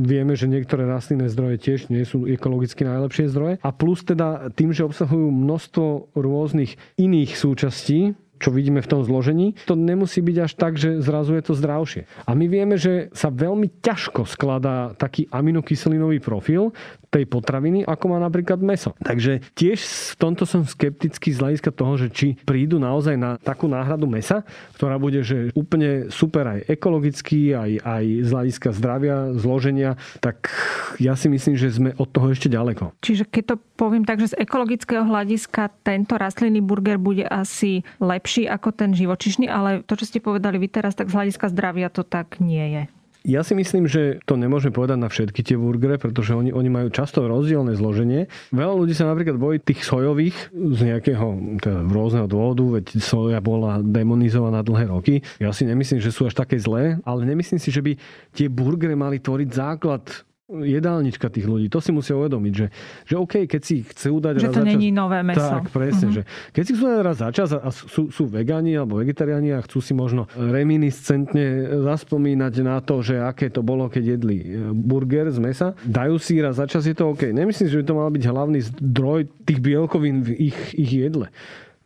Vieme, že niektoré rastlinné zdroje tiež nie sú ekologicky najlepšie zdroje. A plus teda tým, že obsahujú množstvo rôznych iných súčastí, čo vidíme v tom zložení, to nemusí byť až tak, že zrazu je to zdravšie. A my vieme, že sa veľmi ťažko skladá taký aminokyselinový profil tej potraviny, ako má napríklad meso. Takže tiež v tomto som skeptický z hľadiska toho, že či prídu naozaj na takú náhradu mesa, ktorá bude že úplne super aj ekologický, aj, aj z hľadiska zdravia, zloženia, tak ja si myslím, že sme od toho ešte ďaleko. Čiže keď to poviem tak, že z ekologického hľadiska tento rastlinný burger bude asi lepší ako ten živočišný, ale to, čo ste povedali vy teraz, tak z hľadiska zdravia to tak nie je. Ja si myslím, že to nemôžeme povedať na všetky tie burgery, pretože oni, oni majú často rozdielne zloženie. Veľa ľudí sa napríklad bojí tých sojových z nejakého teda rôzneho dôvodu, veď soja bola demonizovaná dlhé roky. Ja si nemyslím, že sú až také zlé, ale nemyslím si, že by tie burgery mali tvoriť základ jedálnička tých ľudí. To si musia uvedomiť, že, že OK, keď si chcú dať že raz to za čas... není nové meso. Tak, presne. Uh-huh. Že keď si chcú dať raz za čas a sú, sú vegani alebo vegetariáni a chcú si možno reminiscentne zaspomínať na to, že aké to bolo, keď jedli e, burger z mesa, dajú si raz za čas, je to OK. Nemyslím, že by to mal byť hlavný zdroj tých bielkovín v ich, ich jedle.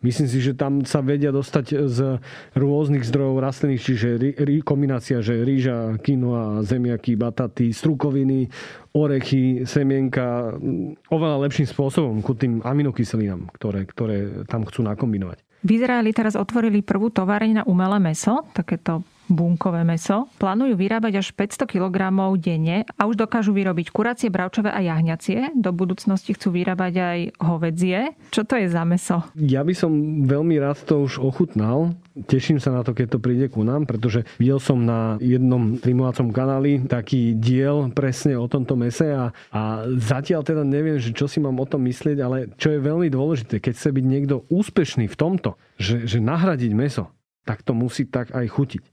Myslím si, že tam sa vedia dostať z rôznych zdrojov rastlinných, čiže rí, rí, kombinácia, že rýža, quinoa, zemiaky, bataty, strukoviny, orechy, semienka, oveľa lepším spôsobom ku tým aminokyselinám, ktoré, ktoré tam chcú nakombinovať. V Izraeli teraz otvorili prvú továreň na umelé meso, takéto bunkové meso. Plánujú vyrábať až 500 kg denne a už dokážu vyrobiť kuracie, bravčové a jahňacie. Do budúcnosti chcú vyrábať aj hovedzie. Čo to je za meso? Ja by som veľmi rád to už ochutnal. Teším sa na to, keď to príde ku nám, pretože videl som na jednom streamovacom kanáli taký diel presne o tomto mese a, a zatiaľ teda neviem, že čo si mám o tom myslieť, ale čo je veľmi dôležité, keď chce byť niekto úspešný v tomto, že, že nahradiť meso, tak to musí tak aj chutiť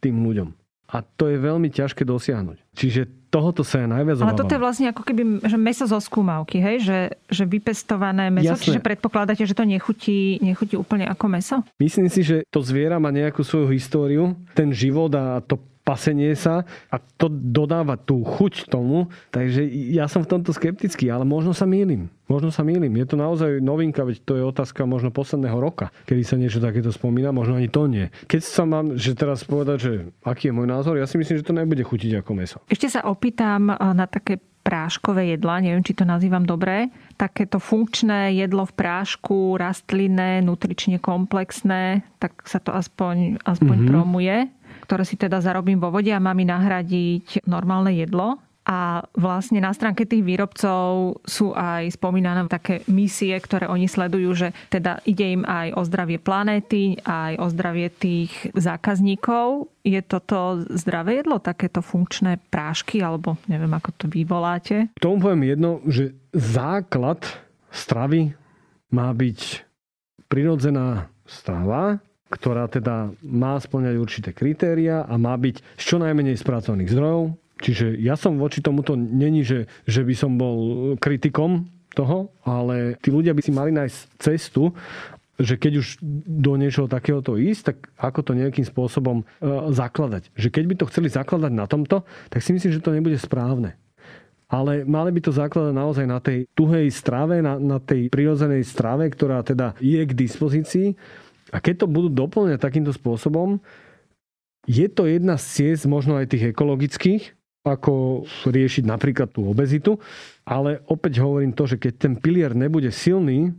tým ľuďom. A to je veľmi ťažké dosiahnuť. Čiže tohoto sa ja najviac Ale toto je vlastne ako keby že meso zo skúmavky, hej? Že, že vypestované meso, Jasné. čiže predpokladáte, že to nechutí, nechutí úplne ako meso? Myslím si, že to zviera má nejakú svoju históriu, ten život a to pasenie sa a to dodáva tú chuť tomu. Takže ja som v tomto skeptický, ale možno sa mýlim. Možno sa mýlim. Je to naozaj novinka, veď to je otázka možno posledného roka, kedy sa niečo takéto spomína, možno ani to nie. Keď sa mám, že teraz povedať, že aký je môj názor, ja si myslím, že to nebude chutiť ako meso. Ešte sa opýtam na také práškové jedla, neviem, či to nazývam dobre, takéto funkčné jedlo v prášku, rastlinné, nutrične komplexné, tak sa to aspoň, aspoň mm-hmm. promuje ktoré si teda zarobím vo vode a mám mi nahradiť normálne jedlo. A vlastne na stránke tých výrobcov sú aj spomínané také misie, ktoré oni sledujú, že teda ide im aj o zdravie planéty, aj o zdravie tých zákazníkov. Je toto zdravé jedlo, takéto funkčné prášky, alebo neviem, ako to vyvoláte? K tomu poviem jedno, že základ stravy má byť prirodzená strava, ktorá teda má splňať určité kritéria a má byť z čo najmenej spracovaných zdrojov. Čiže ja som voči tomuto není, že, že by som bol kritikom toho, ale tí ľudia by si mali nájsť cestu, že keď už do niečoho takéhoto ísť, tak ako to nejakým spôsobom e, zakladať. Že keď by to chceli zakladať na tomto, tak si myslím, že to nebude správne. Ale mali by to zakladať naozaj na tej tuhej strave, na, na tej prirodzenej strave, ktorá teda je k dispozícii a keď to budú doplňať takýmto spôsobom, je to jedna z ciest možno aj tých ekologických, ako riešiť napríklad tú obezitu, ale opäť hovorím to, že keď ten pilier nebude silný,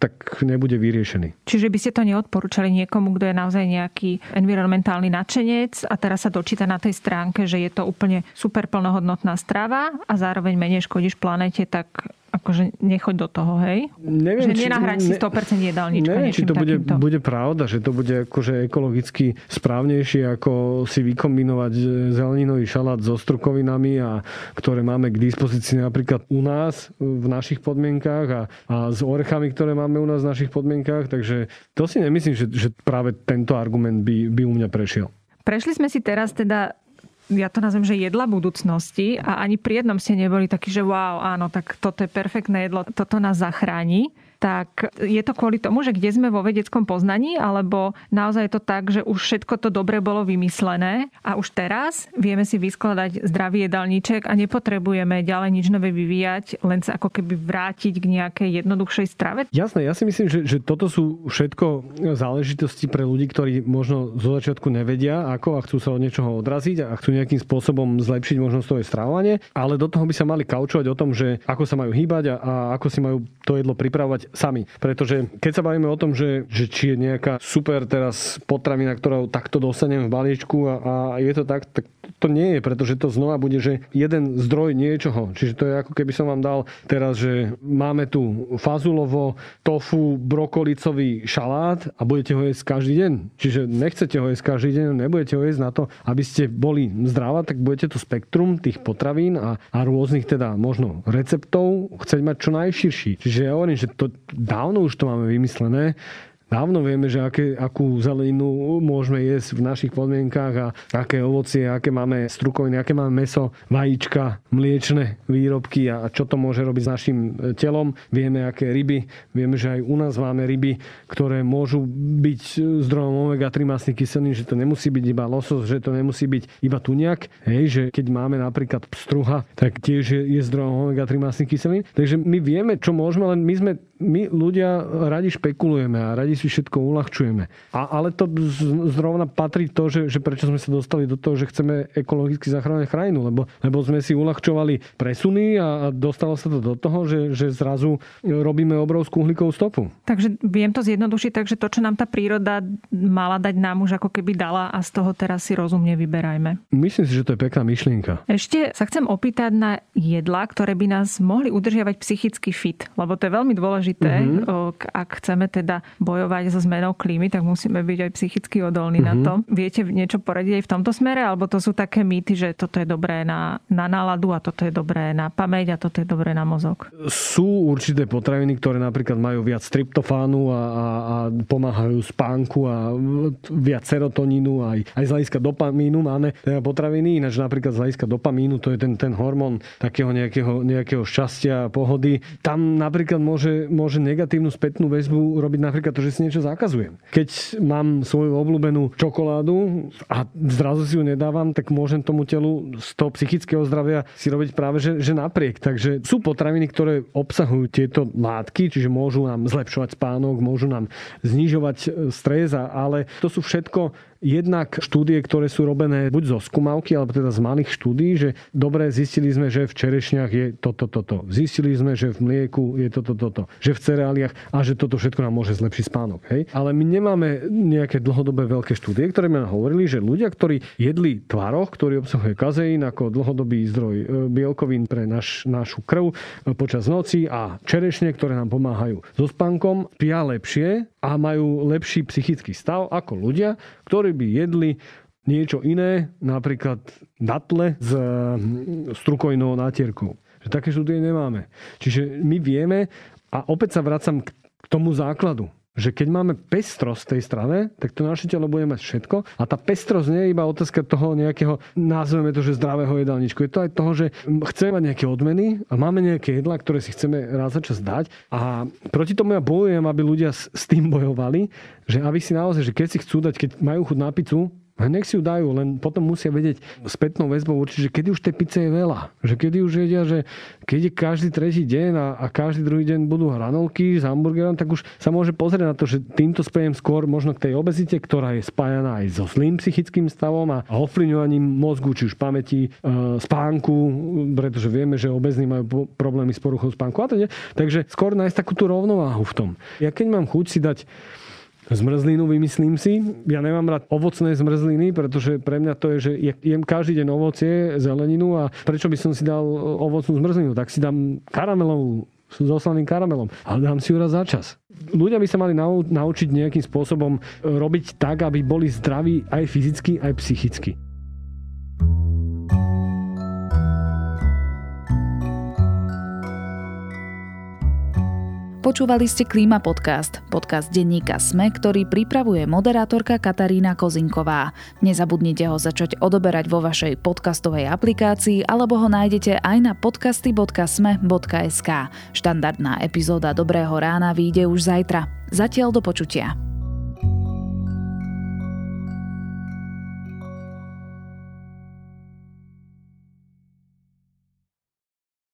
tak nebude vyriešený. Čiže by ste to neodporúčali niekomu, kto je naozaj nejaký environmentálny nadšenec a teraz sa dočíta na tej stránke, že je to úplne super plnohodnotná strava a zároveň menej škodíš planete, tak akože nechoď do toho, hej? Neviem, že nenahrať si 100% jedálnička neviem, či to bude, takýmto. bude pravda, že to bude akože ekologicky správnejšie, ako si vykombinovať zeleninový šalát so strukovinami, a, ktoré máme k dispozícii napríklad u nás v našich podmienkách a, a s orechami, ktoré máme u nás v našich podmienkách. Takže to si nemyslím, že, že práve tento argument by, by u mňa prešiel. Prešli sme si teraz teda ja to nazvem, že jedla budúcnosti a ani pri jednom ste neboli takí, že wow, áno, tak toto je perfektné jedlo, toto nás zachráni tak je to kvôli tomu, že kde sme vo vedeckom poznaní, alebo naozaj je to tak, že už všetko to dobre bolo vymyslené a už teraz vieme si vyskladať zdravý jedálniček a nepotrebujeme ďalej nič nové vyvíjať, len sa ako keby vrátiť k nejakej jednoduchšej strave? Jasné, ja si myslím, že, že toto sú všetko záležitosti pre ľudí, ktorí možno zo začiatku nevedia, ako a chcú sa od niečoho odraziť a chcú nejakým spôsobom zlepšiť možno svoje strávanie, ale do toho by sa mali kaučovať o tom, že ako sa majú hýbať a, a ako si majú to jedlo pripravovať sami. Pretože keď sa bavíme o tom, že, že či je nejaká super teraz potravina, ktorú takto dostanem v balíčku a, a je to tak, tak to nie je, pretože to znova bude, že jeden zdroj niečoho. Čiže to je ako keby som vám dal teraz, že máme tu fazulovo, tofu, brokolicový šalát a budete ho jesť každý deň. Čiže nechcete ho jesť každý deň, nebudete ho jesť na to, aby ste boli zdravá, tak budete to spektrum tých potravín a, a rôznych teda možno receptov chcieť mať čo najširší. Čiže ja hovorím, že to dávno už to máme vymyslené, dávno vieme, že aké, akú zeleninu môžeme jesť v našich podmienkách a aké ovocie, aké máme strukoviny, aké máme meso, vajíčka, mliečne výrobky a čo to môže robiť s našim e, telom. Vieme, aké ryby. Vieme, že aj u nás máme ryby, ktoré môžu byť zdrojom omega-3 masných kyselín, že to nemusí byť iba losos, že to nemusí byť iba tuniak. Hej, že keď máme napríklad pstruha, tak tiež je, je zdrojom omega-3 masných kyselín. Takže my vieme, čo môžeme, len my sme my ľudia radi špekulujeme a radi si všetko uľahčujeme. A, ale to zrovna patrí to, že, že prečo sme sa dostali do toho, že chceme ekologicky zachrániť krajinu, lebo, lebo sme si uľahčovali presuny a, a dostalo sa to do toho, že, že zrazu robíme obrovskú uhlíkovú stopu. Takže viem to zjednodušiť, takže to, čo nám tá príroda mala dať, nám už ako keby dala a z toho teraz si rozumne vyberajme. Myslím si, že to je pekná myšlienka. Ešte sa chcem opýtať na jedla, ktoré by nás mohli udržiavať psychicky fit, lebo to je veľmi dôležité dôležité. Mm-hmm. Ak chceme teda bojovať so zmenou klímy, tak musíme byť aj psychicky odolní mm-hmm. na to. Viete niečo poradiť aj v tomto smere? Alebo to sú také mýty, že toto je dobré na, na náladu a toto je dobré na pamäť a toto je dobré na mozog? Sú určité potraviny, ktoré napríklad majú viac tryptofánu a, a, a pomáhajú spánku a viac serotonínu aj, aj z hľadiska dopamínu máme teda potraviny, ináč napríklad z hľadiska dopamínu, to je ten, ten hormón takého nejakého, nejakého šťastia a pohody. Tam napríklad môže, môže negatívnu spätnú väzbu robiť napríklad to, že si niečo zakazujem. Keď mám svoju obľúbenú čokoládu a zrazu si ju nedávam, tak môžem tomu telu z toho psychického zdravia si robiť práve že, že napriek. Takže sú potraviny, ktoré obsahujú tieto látky, čiže môžu nám zlepšovať spánok, môžu nám znižovať stres, ale to sú všetko jednak štúdie, ktoré sú robené buď zo skúmavky, alebo teda z malých štúdí, že dobre, zistili sme, že v čerešniach je toto, toto. Zistili sme, že v mlieku je toto, toto. Že v cereáliach a že toto všetko nám môže zlepšiť spánok. Hej? Ale my nemáme nejaké dlhodobé veľké štúdie, ktoré nám hovorili, že ľudia, ktorí jedli tvaroch, ktorý obsahuje kazeín ako dlhodobý zdroj e, bielkovín pre naš, našu krv e, počas noci a čerešne, ktoré nám pomáhajú so spánkom, pia lepšie a majú lepší psychický stav ako ľudia, ktorí by jedli niečo iné, napríklad datle s hm, strukojnou nátierkou. Že také štúdie nemáme. Čiže my vieme, a opäť sa vracam k tomu základu že keď máme pestrosť tej strane, tak to naše telo bude mať všetko. A tá pestrosť nie je iba otázka toho nejakého, nazveme to, že zdravého jedálničku. Je to aj toho, že chceme mať nejaké odmeny a máme nejaké jedlá, ktoré si chceme raz za čas dať. A proti tomu ja bojujem, aby ľudia s, tým bojovali, že aby si naozaj, že keď si chcú dať, keď majú chuť na pizzu, nech si ju dajú, len potom musia vedieť spätnou väzbou určiť, že kedy už tej pice je veľa. Že kedy už vedia, že keď je každý tretí deň a, a každý druhý deň budú hranolky s hamburgerom, tak už sa môže pozrieť na to, že týmto spejem skôr možno k tej obezite, ktorá je spájaná aj so zlým psychickým stavom a ovplyvňovaním mozgu, či už pamäti, e, spánku, pretože vieme, že obezní majú problémy s poruchou spánku a teda. Takže skôr nájsť takú tú rovnováhu v tom. Ja keď mám chuť si dať zmrzlinu, vymyslím si. Ja nemám rád ovocné zmrzliny, pretože pre mňa to je, že jem každý deň ovocie, zeleninu a prečo by som si dal ovocnú zmrzlinu? Tak si dám karamelovú s oslaným karamelom. Ale dám si ju raz za čas. Ľudia by sa mali naučiť nejakým spôsobom robiť tak, aby boli zdraví aj fyzicky, aj psychicky. Počúvali ste Klíma podcast, podcast denníka SME, ktorý pripravuje moderátorka Katarína Kozinková. Nezabudnite ho začať odoberať vo vašej podcastovej aplikácii alebo ho nájdete aj na podcasty.sme.sk. Štandardná epizóda Dobrého rána vyjde už zajtra. Zatiaľ do počutia.